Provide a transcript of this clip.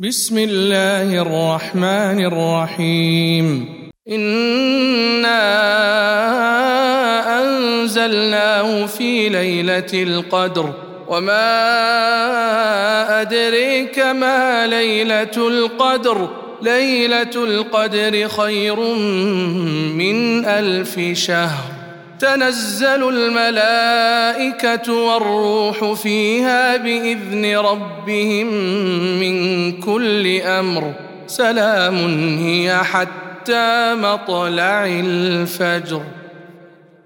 بسم الله الرحمن الرحيم. إنا أنزلناه في ليلة القدر. وما أدريك ما ليلة القدر. ليلة القدر خير من ألف شهر. تنزل الملائكة والروح فيها بإذن ربهم من كل أمر سلام هي حتى مطلع الفجر.